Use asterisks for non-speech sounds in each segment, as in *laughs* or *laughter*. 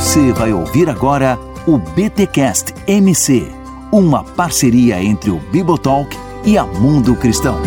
Você vai ouvir agora o BTcast MC, uma parceria entre o Bibotalk e a Mundo Cristão.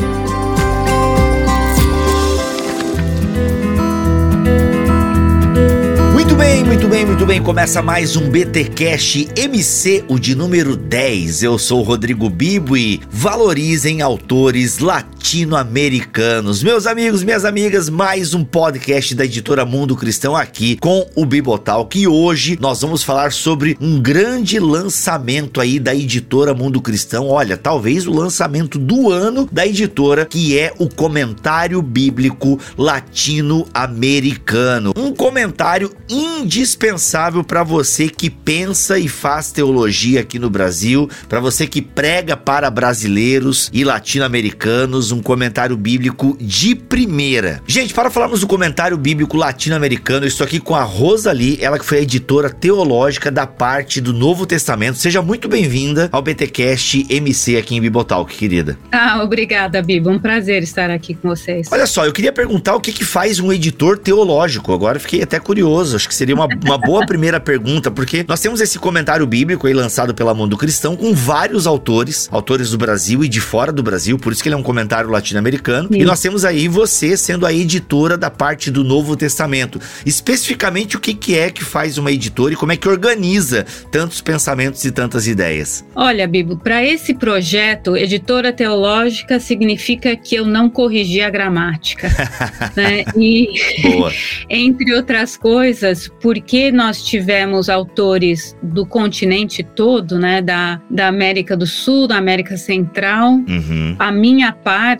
Muito bem, muito bem, muito bem. Começa mais um BT Cash MC, o de número 10. Eu sou o Rodrigo Bibo e valorizem autores latino-americanos. Meus amigos, minhas amigas, mais um podcast da editora Mundo Cristão aqui com o Bibotalk. E hoje nós vamos falar sobre um grande lançamento aí da editora Mundo Cristão. Olha, talvez o lançamento do ano da editora, que é o comentário bíblico latino-americano. Um comentário indispensável para você que pensa e faz teologia aqui no Brasil, para você que prega para brasileiros e latino-americanos, um comentário bíblico de primeira. Gente, para falarmos do comentário bíblico latino-americano, eu estou aqui com a Rosalie, ela que foi a editora teológica da parte do Novo Testamento. Seja muito bem-vinda ao BTcast MC aqui em Bibotalk, querida. Ah, obrigada, Bibo. Um prazer estar aqui com vocês. Olha só, eu queria perguntar o que, que faz um editor teológico. Agora fiquei até curioso. Acho que seria uma, uma boa *laughs* primeira pergunta, porque nós temos esse comentário bíblico aí lançado pela Mundo Cristão com vários autores, autores do Brasil e de fora do Brasil, por isso que ele é um comentário latino-americano. E nós temos aí você sendo a editora da parte do Novo Testamento. Especificamente o que, que é que faz uma editora e como é que organiza tantos pensamentos e tantas ideias? Olha, Bibo, para esse projeto, editora teológica significa que eu não corrigi a gramática. *laughs* né? E, Boa. *laughs* entre outras coisas, porque nós tivemos autores do continente todo, né, da, da América do Sul, da América Central, Uhum. a minha parte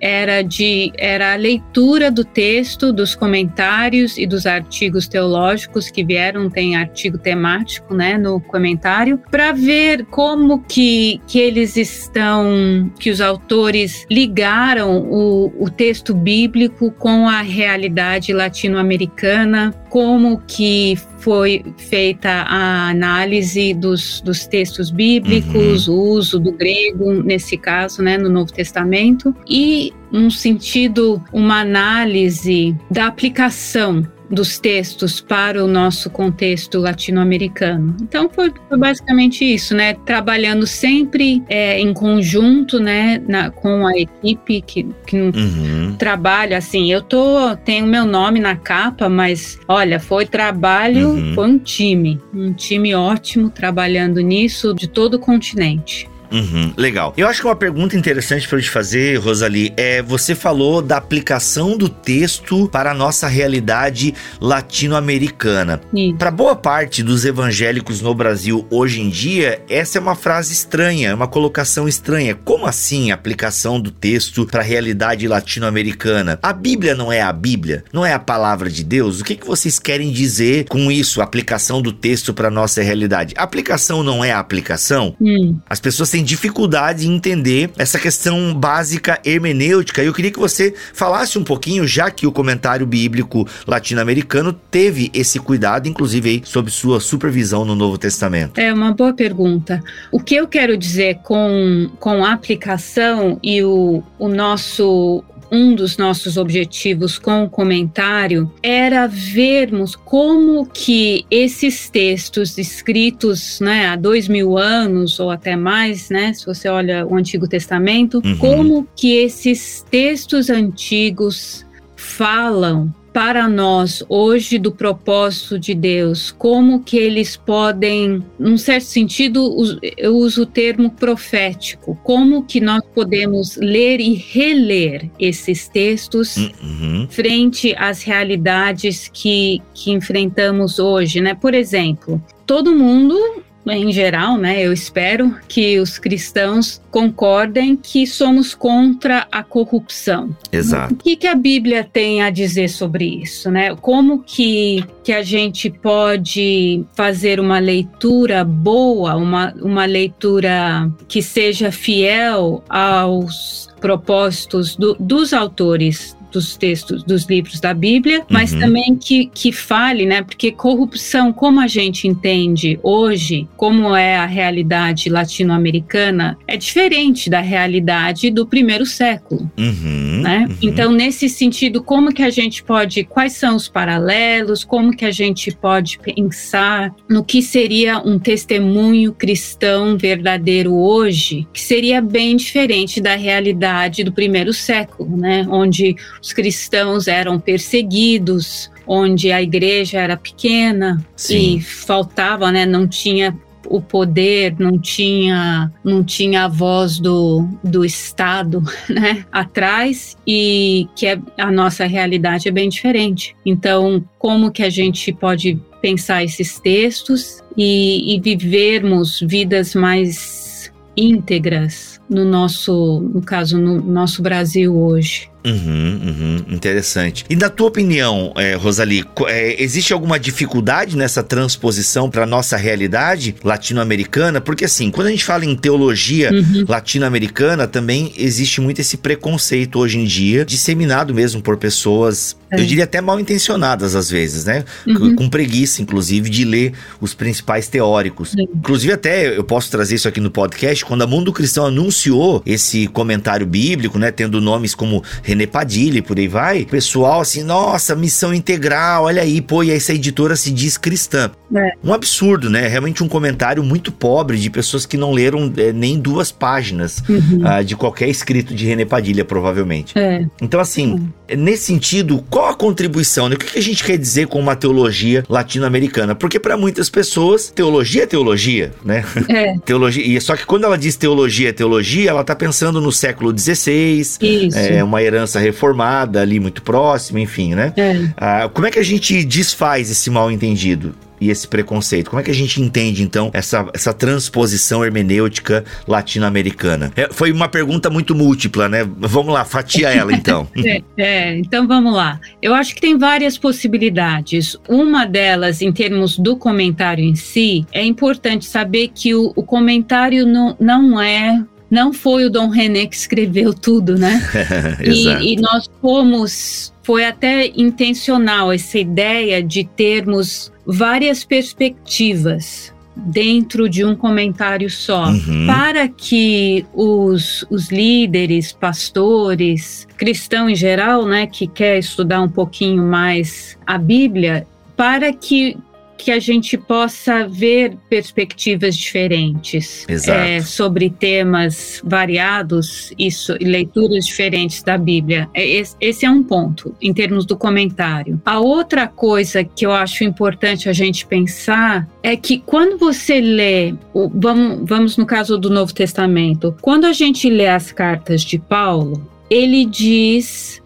era de era a leitura do texto, dos comentários e dos artigos teológicos que vieram, tem artigo temático, né, no comentário, para ver como que, que eles estão, que os autores ligaram o, o texto bíblico com a realidade latino-americana, como que foi feita a análise dos, dos textos bíblicos, o uso do grego, nesse caso, né, no Novo Testamento, e, num sentido, uma análise da aplicação dos textos para o nosso contexto latino-americano. Então foi, foi basicamente isso, né? Trabalhando sempre é, em conjunto, né, na- com a equipe que, que Uhum. trabalho assim, eu tô tenho meu nome na capa, mas olha, foi trabalho, Uhum. foi um time, um time ótimo trabalhando nisso de todo o continente. Uhum, legal. Eu acho que uma pergunta interessante para eu te fazer, Rosalie, é você falou da aplicação do texto para a nossa realidade latino-americana. Para boa parte dos evangélicos no Brasil hoje em dia, essa é uma frase estranha, é uma colocação estranha. Como assim aplicação do texto para a realidade latino-americana? A Bíblia não é a Bíblia? Não é a palavra de Deus? O que, que vocês querem dizer com isso, aplicação do texto para a nossa realidade? Aplicação não é a aplicação? hum, As pessoas têm dificuldade em entender essa questão básica hermenêutica. E eu queria que você falasse um pouquinho, já que o comentário bíblico latino-americano teve esse cuidado, inclusive aí, sob sua supervisão no Novo Testamento. é uma boa pergunta. O que eu quero dizer com, com a aplicação e o, o nosso um dos nossos objetivos com o comentário era vermos como que esses textos escritos né, há dois mil anos ou até mais, né, se você olha o Antigo Testamento, Uhum. como que esses textos antigos falam para nós hoje do propósito de Deus, como que eles podem, num certo sentido, eu uso o termo profético, como que nós podemos ler e reler esses textos Uhum. frente às realidades que, que enfrentamos hoje, né? Por exemplo, todo mundo em geral, né, eu espero que os cristãos concordem que somos contra a corrupção. Exato. O que, que a Bíblia tem a dizer sobre isso, né? Como que, que a gente pode fazer uma leitura boa, uma, uma leitura que seja fiel aos propósitos do- dos autores dos textos, dos livros da Bíblia, mas uhum. também que, que fale, né? Porque corrupção, como a gente entende hoje, como é a realidade latino-americana, é diferente da realidade do primeiro século, uhum, né? Uhum. Então, nesse sentido, como que a gente pode, quais são os paralelos, como que a gente pode pensar no que seria um testemunho cristão verdadeiro hoje, que seria bem diferente da realidade do primeiro século, né? Onde os cristãos eram perseguidos, onde a igreja era pequena Sim. e faltava, né? Não tinha o poder, não tinha, não tinha a voz do, do Estado *laughs* né, atrás e que é, a nossa realidade é bem diferente. Então, como que a gente pode pensar esses textos e, e vivermos vidas mais íntegras no nosso, no caso, no nosso Brasil hoje? Uhum, uhum, interessante. E na tua opinião, é, Rosali, é, existe alguma dificuldade nessa transposição para nossa realidade latino-americana? Porque assim, quando a gente fala em teologia uhum. latino-americana, também existe muito esse preconceito hoje em dia, disseminado mesmo por pessoas, é. eu diria até mal intencionadas às vezes, né? Uhum. Com preguiça, inclusive, de ler os principais teóricos. Inclusive, até eu posso trazer isso aqui no podcast, quando a Mundo Cristão anunciou esse comentário bíblico, né? Tendo nomes como René Padilha e por aí vai, o pessoal assim, nossa, missão integral, olha aí, pô, e essa editora se diz cristã. É. Um absurdo, né? Realmente um comentário muito pobre de pessoas que não leram é, nem duas páginas uhum. uh, de qualquer escrito de René Padilha, provavelmente. É. Então, assim, uhum. nesse sentido, qual a contribuição? Né? O que a gente quer dizer com uma teologia latino-americana? Porque para muitas pessoas, teologia é teologia, né? É. *laughs* teologia, e só que quando ela diz teologia é teologia, ela tá pensando no século XVI, Isso. é uma herança herança reformada ali muito próxima, enfim, né? É. Ah, como é que a gente desfaz esse mal entendido? e esse preconceito? Como é que a gente entende, então, essa, essa transposição hermenêutica latino-americana? É, foi uma pergunta muito múltipla, né? Vamos lá, fatia *laughs* ela, então. é, é, então vamos lá. Eu acho que tem várias possibilidades. Uma delas, em termos do comentário em si, é importante saber que o, o comentário não, não é não foi o Dom René que escreveu tudo, né? *laughs* e, e nós fomos, foi até intencional essa ideia de termos várias perspectivas dentro de um comentário só, uhum. para que os, os líderes, pastores, cristão em geral, né, que quer estudar um pouquinho mais a Bíblia, para que que a gente possa ver perspectivas diferentes é, sobre temas variados e, so, leituras diferentes da Bíblia. É, esse, esse é um ponto, em termos do comentário. A outra coisa que eu acho importante a gente pensar é que quando você lê, vamos, vamos no caso do Novo Testamento, quando a gente lê as cartas de Paulo, ele diz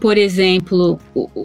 por exemplo,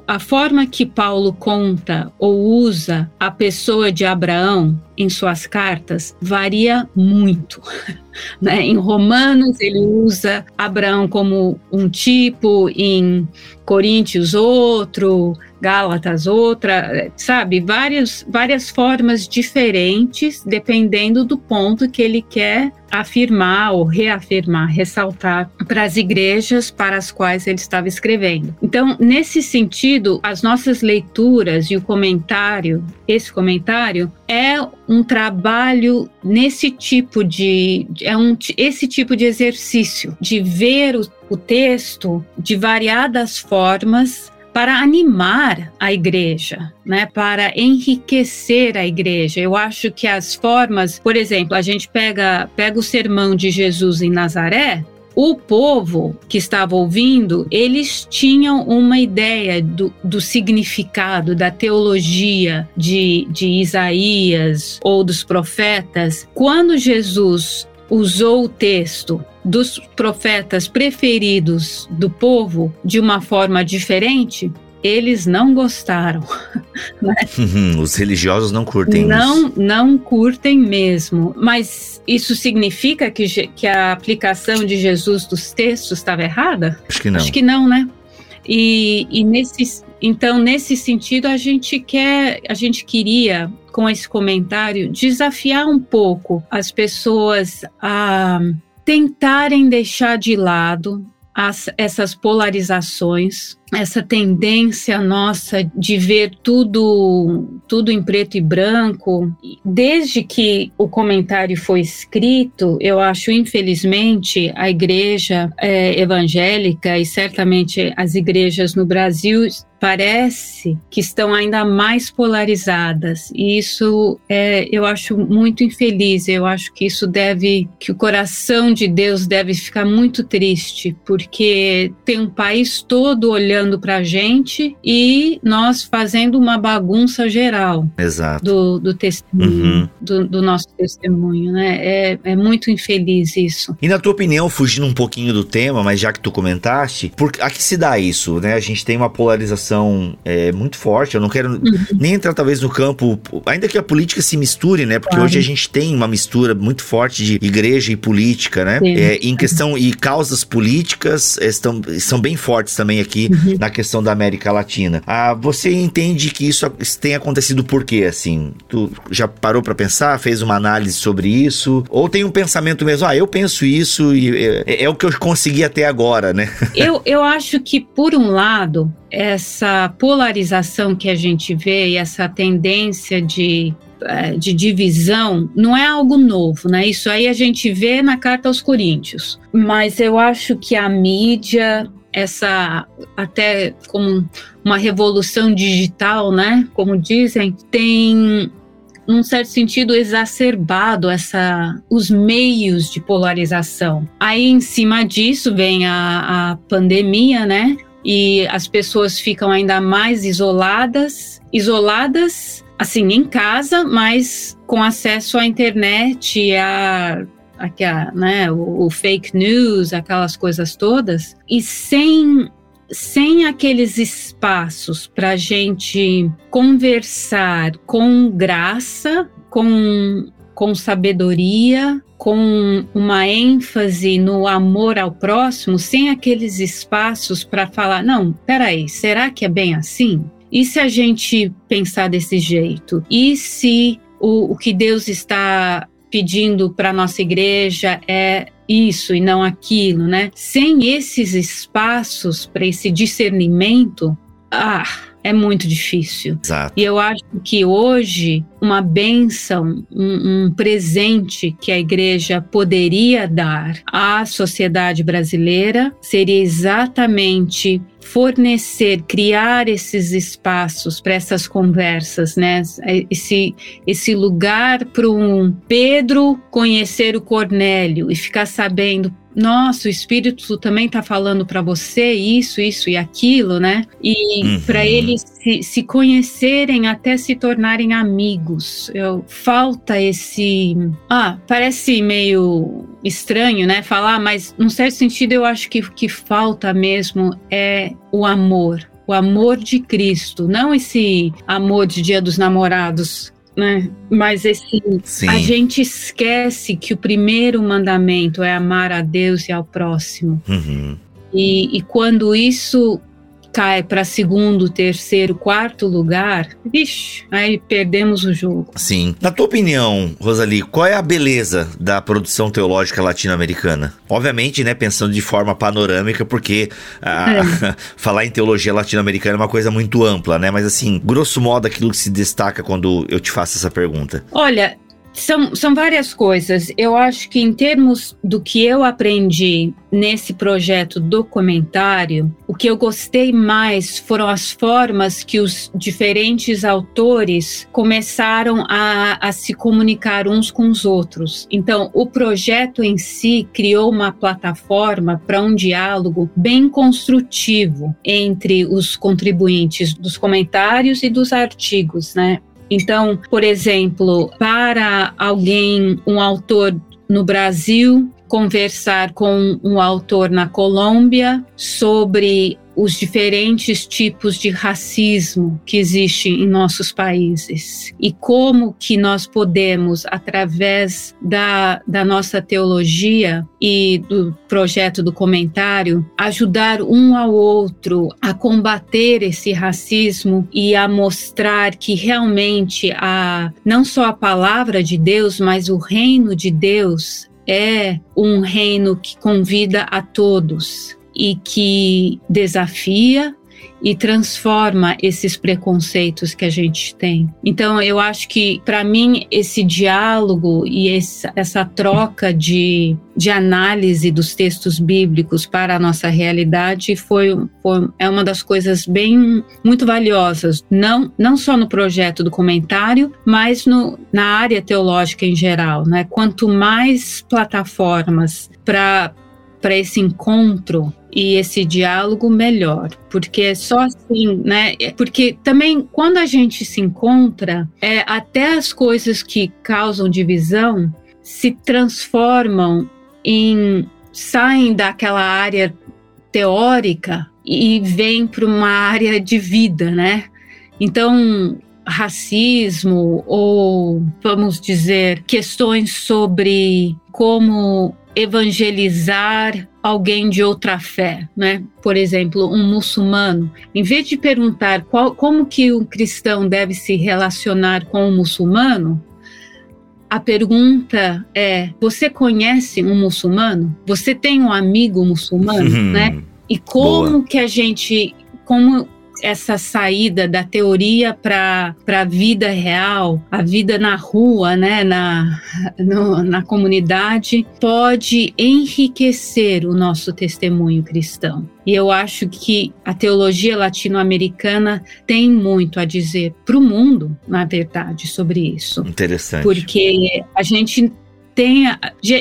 a forma que Paulo conta ou usa a pessoa de Abraão em suas cartas varia muito. *laughs* Né? Em Romanos, ele usa Abraão como um tipo, em Coríntios, outro, Gálatas, outra, sabe? Várias, várias formas diferentes, dependendo do ponto que ele quer afirmar ou reafirmar, ressaltar para as igrejas para as quais ele estava escrevendo. Então, nesse sentido, as nossas leituras e o comentário, esse comentário, é um trabalho nesse tipo de é um esse tipo de exercício de ver o, o texto de variadas formas para animar a igreja, né, para enriquecer a igreja. Eu acho que as formas, por exemplo, a gente pega pega o sermão de Jesus em Nazaré, o povo que estava ouvindo, eles tinham uma ideia do, do significado, da teologia de, de Isaías ou dos profetas. Quando Jesus usou o texto dos profetas preferidos do povo de uma forma diferente, eles não gostaram. *laughs* Né? Os religiosos não curtem Não, isso. não curtem mesmo. Mas isso significa que, que a aplicação de Jesus dos textos estava errada? Acho que não. Acho que não, né? E, e nesse, então, nesse sentido, a gente quer, a gente queria, com esse comentário, desafiar um pouco as pessoas a tentarem deixar de lado as, essas polarizações essa tendência nossa de ver tudo tudo em preto e branco, desde que o comentário foi escrito, eu acho infelizmente a igreja é, evangélica e certamente as igrejas no Brasil parece que estão ainda mais polarizadas e isso é, eu acho muito infeliz. Eu acho que isso deve, que o coração de Deus deve ficar muito triste, porque tem um país todo olhando para a gente e nós fazendo uma bagunça geral. Exato. Do, do testemunho, uhum. do, do, nosso testemunho, né? É, é muito infeliz isso. E na tua opinião, fugindo um pouquinho do tema, mas já que tu comentaste, por, a que se dá isso, né? A gente tem uma polarização é, muito forte. Eu não quero uhum. nem entrar, talvez, no campo, ainda que a política se misture, né? Porque claro. hoje a gente tem uma mistura muito forte de igreja e política, né? É, em questão e causas políticas estão, são bem fortes também aqui uhum. Na questão da América Latina. Ah, você entende que isso tem acontecido por quê, assim? Tu já parou para pensar, fez uma análise sobre isso? Ou tem um pensamento mesmo, ah, eu penso isso e é, é o que eu consegui até agora, né? *laughs* Eu, eu acho que, por um lado, essa polarização que a gente vê e essa tendência de é, de divisão não é algo novo, né? Isso aí a gente vê na carta aos Coríntios. Mas eu acho que a mídia, essa até como uma revolução digital, né? Como dizem, tem num certo sentido exacerbado essa os meios de polarização. Aí em cima disso vem a, a pandemia, né? e as pessoas ficam ainda mais isoladas, isoladas assim em casa, mas com acesso à internet, a, a, né, o, o fake news, aquelas coisas todas, e sem sem aqueles espaços para a gente conversar com graça, com, com sabedoria, com uma ênfase no amor ao próximo, sem aqueles espaços para falar, não, peraí, será que é bem assim? E se a gente pensar desse jeito? E se o, o que Deus está pedindo para nossa igreja é isso e não aquilo, né? Sem esses espaços para esse discernimento, ah, é muito difícil. Exato. E eu acho que hoje uma bênção, um, um, presente que a igreja poderia dar à sociedade brasileira seria exatamente fornecer, criar esses espaços para essas conversas, né? Esse, esse lugar para um Pedro conhecer o Cornélio e ficar sabendo, nossa, o Espírito também está falando para você isso, isso e aquilo, né? E uhum. para eles se, se, conhecerem até se tornarem amigos. Eu, falta esse. Ah, parece meio estranho, né? Falar, mas num certo sentido eu acho que o que falta mesmo é o amor. O amor de Cristo, não esse amor de Dia dos Namorados né? Mas esse Sim. a gente esquece que o primeiro mandamento é amar a Deus e ao próximo. Uhum. E, e quando isso cai para segundo, terceiro, quarto lugar, vixe, aí perdemos o jogo. Sim. Na tua opinião, Rosalie, qual é a beleza da produção teológica latino-americana? Obviamente, né, pensando de forma panorâmica, porque a, é. *laughs* falar em teologia latino-americana é uma coisa muito ampla, né? Mas assim, grosso modo, aquilo que se destaca quando eu te faço essa pergunta. Olha, são, são várias coisas. Eu acho que, em termos do que eu aprendi nesse projeto documentário, o que eu gostei mais foram as formas que os diferentes autores começaram a, a se comunicar uns com os outros. Então, o projeto em si criou uma plataforma para um diálogo bem construtivo entre os contribuintes dos comentários e dos artigos, né? Então, por exemplo, para alguém, um autor no Brasil, conversar com um autor na Colômbia sobre os diferentes tipos de racismo que existem em nossos países e como que nós podemos, através da, da nossa teologia e do projeto do comentário, ajudar um ao outro a combater esse racismo e a mostrar que realmente a não só a palavra de Deus, mas o reino de Deus é um reino que convida a todos e que desafia e transforma esses preconceitos que a gente tem. Então, eu acho que, para mim, esse diálogo e essa, essa troca de, de análise dos textos bíblicos para a nossa realidade foi, foi é uma das coisas bem muito valiosas, não, não só no projeto do comentário, mas no, na área teológica em geral. Né? Quanto mais plataformas para para esse encontro e esse diálogo melhor, porque é só assim, né? É porque também quando a gente se encontra, é, até as coisas que causam divisão se transformam em saem daquela área teórica e vêm para uma área de vida, né? Então, racismo ou vamos dizer questões sobre como evangelizar alguém de outra fé, né? Por exemplo, um muçulmano, em vez de perguntar qual, como que um cristão deve se relacionar com um muçulmano, a pergunta é: você conhece um muçulmano? Você tem um amigo muçulmano, uhum. né? E como Boa. que a gente, como essa saída da teoria para a vida real, a vida na rua, né, na, no, na comunidade, pode enriquecer o nosso testemunho cristão. E eu acho que a teologia latino-americana tem muito a dizer para o mundo, na verdade, sobre isso. Interessante. Porque a gente tem,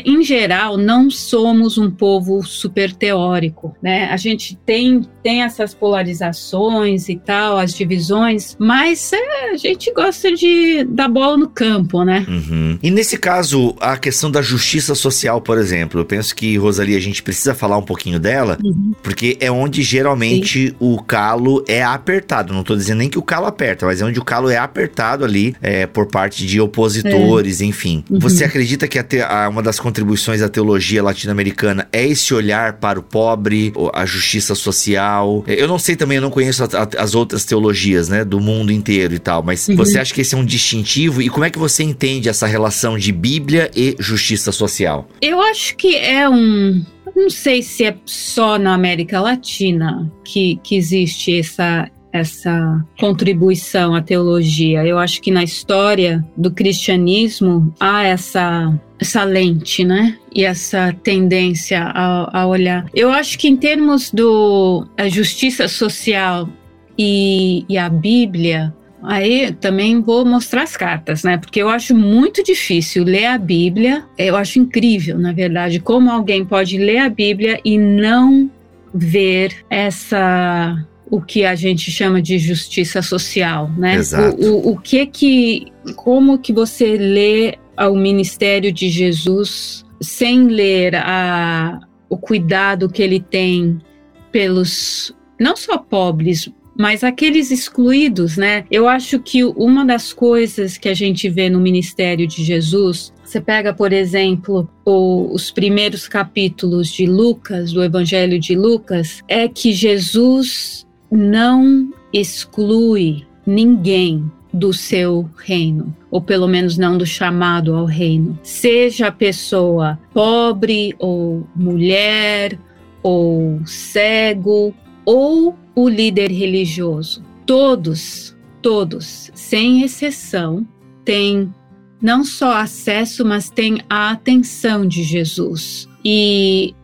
em geral, não somos um povo super teórico, né? A gente tem, tem essas polarizações e tal, as divisões, mas é, a gente gosta de dar bola no campo, né? Uhum. E nesse caso, a questão da justiça social, por exemplo, eu penso que, Rosalie, a gente precisa falar um pouquinho dela, uhum. porque é onde geralmente Sim. o calo é apertado. Não estou dizendo nem que o calo aperta, mas é onde o calo é apertado ali é, por parte de opositores, é. enfim. Uhum. Você acredita que a, a, uma das contribuições da teologia latino-americana é esse olhar para o pobre, a justiça social. Eu não sei também, eu não conheço a, a, as outras teologias, né, do mundo inteiro e tal, mas uhum. você acha que esse é um distintivo? E como é que você entende essa relação de Bíblia e justiça social? Eu acho que é um não sei se é só na América Latina que, que existe essa, essa contribuição à teologia. Eu acho que na história do cristianismo há essa essa lente, né? E essa tendência a, a olhar. Eu acho que em termos do a justiça social e, e a Bíblia, Aí também vou mostrar as cartas, né? Porque eu acho muito difícil ler a Bíblia. Eu acho incrível, na verdade, como alguém pode ler a Bíblia e não ver essa o que a gente chama de justiça social, né? Exato. O, o, o que que, como que você lê ao ministério de Jesus sem ler a, o cuidado que ele tem pelos não só pobres, mas aqueles excluídos, né? Eu acho que uma das coisas que a gente vê no ministério de Jesus, você pega, por exemplo, o, os primeiros capítulos de Lucas, do Evangelho de Lucas, é que Jesus não exclui ninguém do seu reino, ou pelo menos não do chamado ao reino. Seja a pessoa pobre ou mulher ou cego ou o líder religioso. Todos, todos, sem exceção, têm não só acesso, mas têm a atenção de Jesus. E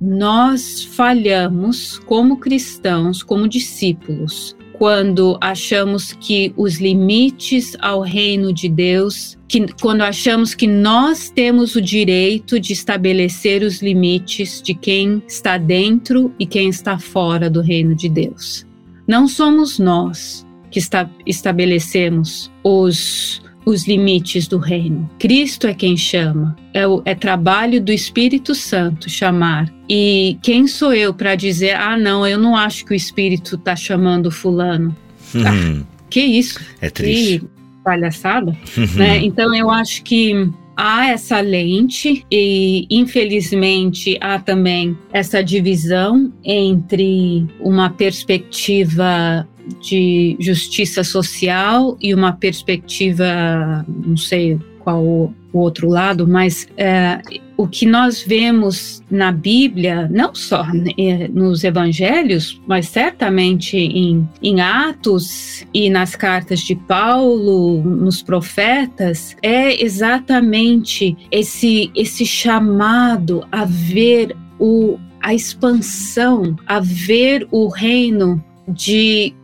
nós falhamos como cristãos, como discípulos, quando achamos que os limites ao reino de Deus, que, quando achamos que nós temos o direito de estabelecer os limites de quem está dentro e quem está fora do reino de Deus. Não somos nós que está, estabelecemos os os limites do reino. Cristo é quem chama. É, o, é trabalho do Espírito Santo chamar. E quem sou eu para dizer, ah, não, eu não acho que o Espírito está chamando Fulano? Uhum. Ah, que isso? É triste. Que palhaçada. Uhum. Né? Então eu acho que há essa lente e infelizmente há também essa divisão entre uma perspectiva de justiça social e uma perspectiva, não sei qual o, outro lado, mas é, o que nós vemos na Bíblia, não só né, nos evangelhos, mas certamente em, em Atos e nas cartas de Paulo, nos profetas, é exatamente esse, esse chamado a ver o, a expansão, a ver o reino de.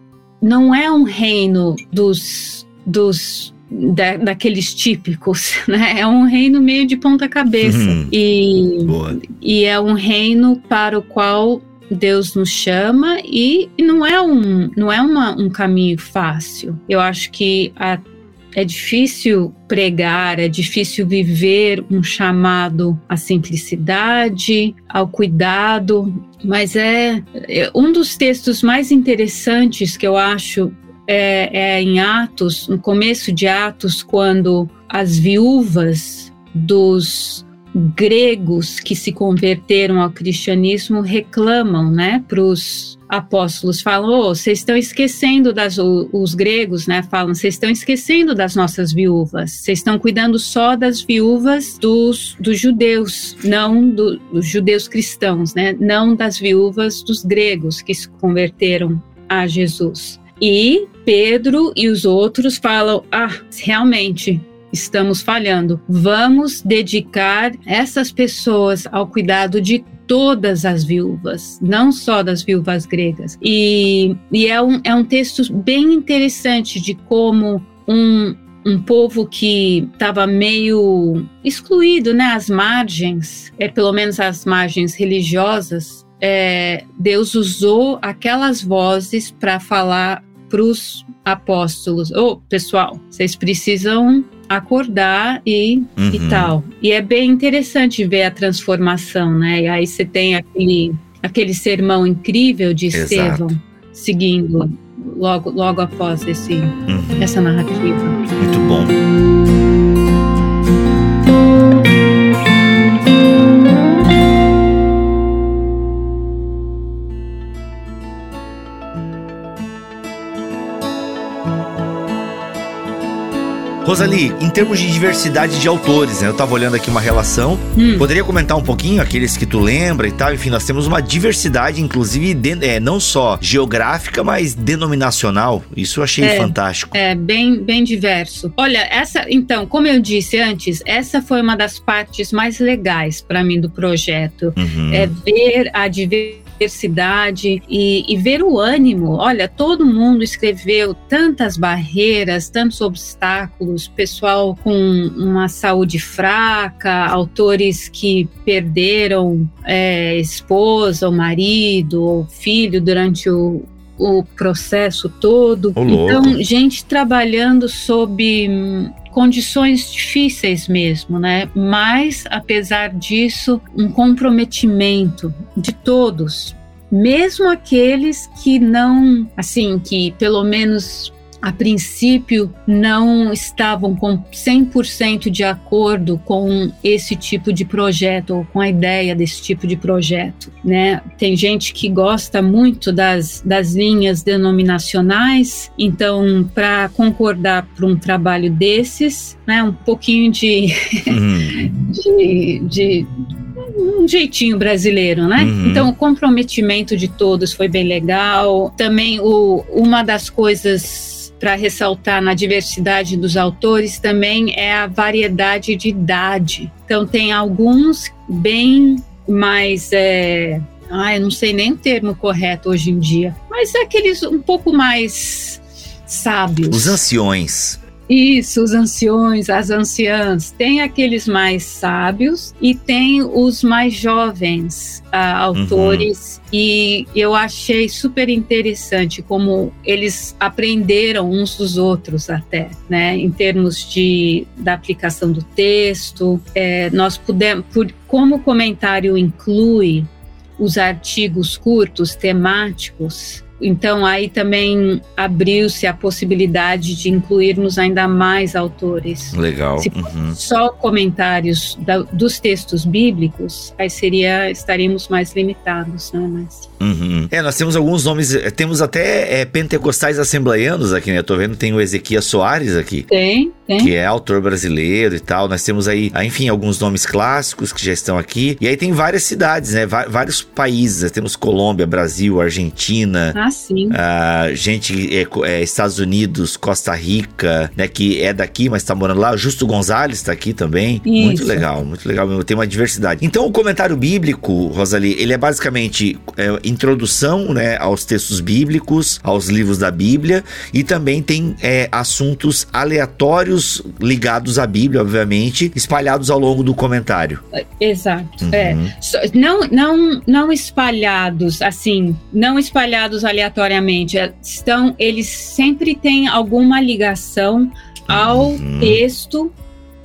Não é um reino dos, dos da, daqueles típicos, *laughs* né? É um reino meio de ponta cabeça uhum. e, e é um reino para o qual Deus nos chama e, e não é um não é uma, um caminho fácil. Eu acho que a, é difícil pregar, é difícil viver um chamado à simplicidade, ao cuidado, mas é, é um dos textos mais interessantes que eu acho é, é em Atos, no começo de Atos, quando as viúvas dos gregos que se converteram ao cristianismo reclamam, né, para os apóstolos, falam, oh, vocês estão esquecendo das, os gregos, né, falam, vocês estão esquecendo das nossas viúvas, vocês estão cuidando só das viúvas dos, dos judeus, não do, dos judeus cristãos, né, não das viúvas dos gregos que se converteram a Jesus. E Pedro e os outros falam: ah, realmente estamos falhando. Vamos dedicar essas pessoas ao cuidado de todas as viúvas, não só das viúvas gregas. E, e é, um, é um texto bem interessante de como um, um povo que estava meio excluído, né, às margens, é pelo menos as margens religiosas, é, Deus usou aquelas vozes para falar para os apóstolos: Ô, oh, pessoal, vocês precisam acordar e, uhum. e tal. E é bem interessante ver a transformação, né? E aí você tem aquele, aquele sermão incrível de Exato. Estevão seguindo logo, logo após esse, uhum. essa narrativa. Muito bom. Rosali, em termos de diversidade de autores, né? Eu tava olhando aqui uma relação. Hum. Poderia comentar um pouquinho aqueles que tu lembra e tal? Enfim, nós temos uma diversidade, inclusive, de, é, não só geográfica, mas denominacional. Isso eu achei é, fantástico. É, bem, bem diverso. Olha, essa, então, como eu disse antes, essa foi uma das partes mais legais para mim do projeto. Uhum. É ver a diversidade e, e, ver o ânimo. Olha, todo mundo escreveu tantas barreiras, tantos obstáculos, pessoal com uma saúde fraca, autores que perderam é, esposa, ou marido, ou filho durante o, o processo todo. então, gente trabalhando sob condições difíceis mesmo, né? Mas, apesar disso, um comprometimento de todos, mesmo aqueles que não, assim, que pelo menos a princípio não estavam com 100% de acordo com esse tipo de projeto ou com a ideia desse tipo de projeto, né? Tem gente que gosta muito das, das linhas denominacionais, então para concordar para um trabalho desses, né, um pouquinho de, uhum. *laughs* de, de um jeitinho brasileiro, né? Uhum. Então, o comprometimento de todos foi bem legal. Também, o, uma das coisas para ressaltar na diversidade dos autores também é a variedade de idade. Então, tem alguns bem mais. É, ah, eu não sei nem o termo correto hoje em dia, mas é aqueles um pouco mais sábios. Os anciões. Isso, os anciões, as anciãs. Tem aqueles mais sábios e tem os mais jovens uh, autores. Uhum. E eu achei super interessante como eles aprenderam uns dos outros até, né? Em termos de da aplicação do texto. É, nós pudemos, por, como o comentário inclui os artigos curtos, temáticos, então, aí também abriu-se a possibilidade de incluirmos ainda mais autores. Legal. Se uhum. só comentários da, dos textos bíblicos, aí seria estaríamos mais limitados, né? Mas... Uhum. É, nós temos alguns nomes, eh, temos até é, pentecostais assembleianos aqui, né? Eu tô vendo, tem o Ezequias Soares aqui. Tem. tem. que é autor brasileiro e tal. Nós temos aí, ah, enfim, alguns nomes clássicos que já estão aqui. E aí tem várias cidades, né? Va- vários países. Temos Colômbia, Brasil, Argentina. Ah, sim. ah, gente, é, é, Estados Unidos, Costa Rica, né? Que é daqui, mas tá morando lá. Justo Gonzalez tá aqui também. Isso. Muito legal, muito legal mesmo. Tem uma diversidade. Então, o comentário bíblico, Rosalie, ele é basicamente é, introdução, né? Aos textos bíblicos, aos livros da Bíblia. E também tem é, assuntos aleatórios ligados à Bíblia, obviamente, espalhados ao longo do comentário. Exato. Uhum. É. Não, não, não espalhados, assim, não espalhados aleatoriamente. é, Estão, eles sempre têm alguma ligação ao Uhum. texto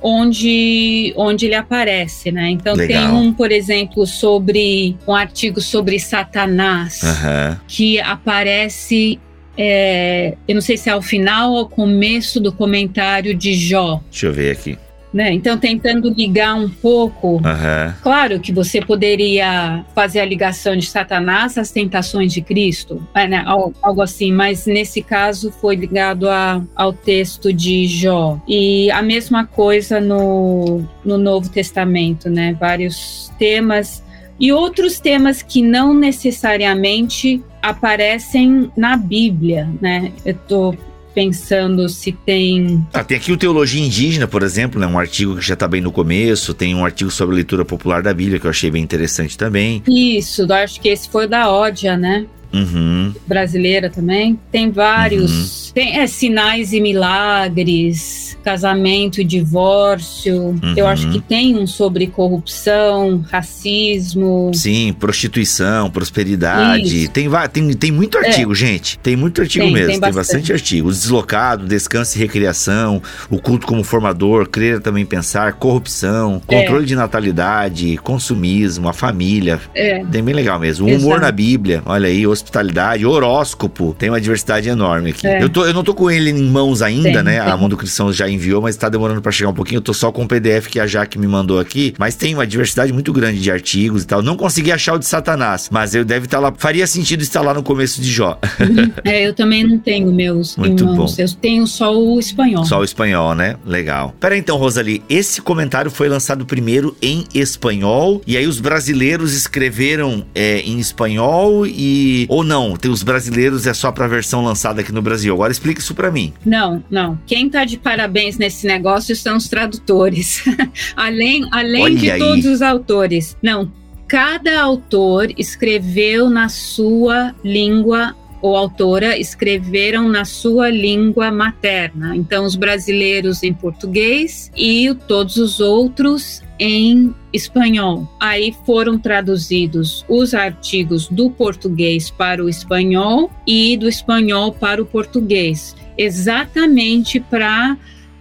onde, onde ele aparece, né? Então tem Legal. um, por exemplo, sobre um artigo sobre Satanás Aham. que aparece. é, eu não sei se é ao final ou ao começo do comentário de Jó, Deixa eu ver aqui. Né? Então tentando ligar um pouco Aham. Claro que você poderia fazer a ligação de Satanás às tentações de Cristo, é, né, al- algo assim, mas nesse caso foi ligado a- ao texto de Jó. E a mesma coisa no, no Novo Testamento, né? Vários temas e outros temas que não necessariamente aparecem na Bíblia, né? Eu tô pensando se tem Ah, tem aqui o Teologia Indígena, por exemplo, né? Um artigo que já tá bem no começo. Tem um artigo sobre a leitura popular da Bíblia que eu achei bem interessante também. isso, acho que esse foi da Ódia, né? Uhum. brasileira também. Tem vários. Tem é, sinais e milagres, casamento e divórcio. Eu acho que tem um sobre corrupção, racismo. Sim, prostituição, prosperidade. Isso. Tem, tem, tem muito artigo, gente. Tem muito artigo Tem, mesmo. tem Tem, bastante. bastante artigo. O deslocado, descanso e recreação, o culto como formador, crer também pensar, corrupção, controle de natalidade, consumismo, a família. É, Tem bem legal mesmo. O humor na Bíblia, olha aí, hospitalidade, horóscopo. Tem uma diversidade enorme aqui. É. Eu, tô, eu não tô com ele em mãos ainda, Tem, né? A tem. Mundo Cristão já enviou, mas tá demorando pra chegar um pouquinho. Eu tô só com o PDF que a Jaque me mandou aqui. Mas tem uma diversidade muito grande de artigos e tal. Não consegui achar o de Satanás, mas eu deve estar lá. Faria sentido estar lá no começo de Jó. *laughs* é, eu também não tenho meus Muito irmãos. bom. Eu tenho só o espanhol. Só o espanhol, né? Legal. Pera então, Rosalie, esse comentário foi lançado primeiro em espanhol, e aí os brasileiros escreveram é, em espanhol e. Ou não, tem os brasileiros é só pra versão lançada aqui no Brasil. Agora explica isso pra mim. Não, não. Quem tá de parabéns nesse negócio são os tradutores. *laughs* além além Olha de aí. todos os autores. Não, cada autor escreveu na sua língua ou autora escreveram na sua língua materna. Então, os brasileiros em português e todos os outros em espanhol. Aí foram traduzidos os artigos do português para o espanhol e do espanhol para o português, exatamente para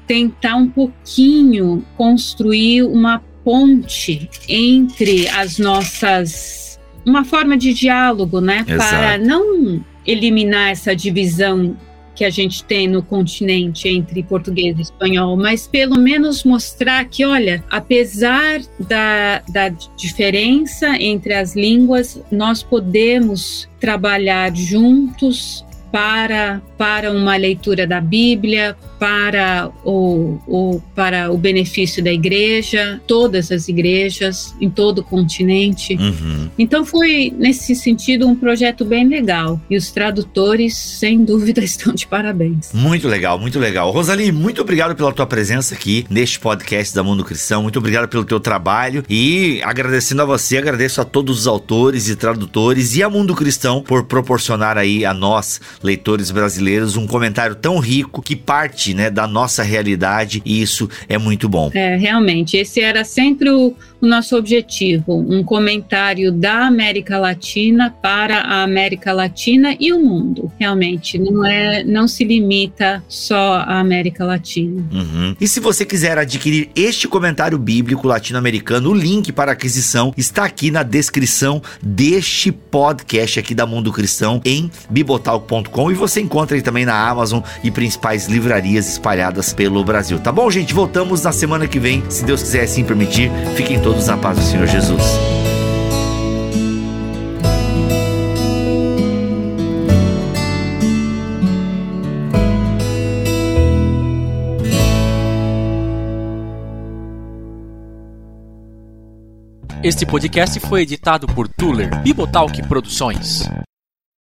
tentar um pouquinho construir uma ponte entre as nossas uma forma de diálogo, né, Exato. para não eliminar essa divisão que a gente tem no continente entre português e espanhol, mas pelo menos mostrar que, olha, apesar da, da diferença entre as línguas, nós podemos trabalhar juntos para, para uma leitura da Bíblia, para o, o, para o benefício da igreja, todas as igrejas, em todo o continente. Uhum. Então foi, nesse sentido, um projeto bem legal. E os tradutores, sem dúvida, *laughs* estão de parabéns. Muito legal, muito legal. Rosalie, muito obrigado pela tua presença aqui neste podcast da Mundo Cristão. Muito obrigado pelo teu trabalho. E agradecendo a você, agradeço a todos os autores e tradutores e a Mundo Cristão por proporcionar aí a nós, leitores brasileiros, um comentário tão rico que parte né, da nossa realidade. E isso é muito bom. É, realmente, esse era sempre o, o nosso objetivo: um comentário da América Latina para a América Latina e o mundo. Realmente, não é, não se limita só à América Latina. Uhum. E se você quiser adquirir este comentário bíblico latino-americano, o link para aquisição está aqui na descrição deste podcast aqui da Mundo Cristão em bibotalk.com e você encontra aí também na Amazon e principais livrarias espalhadas pelo Brasil. Tá bom, gente? Voltamos na semana que vem, se Deus quiser assim permitir. Fiquem todos todos a paz do Senhor Jesus. Este podcast foi editado por Tuller Bibotalk Produções.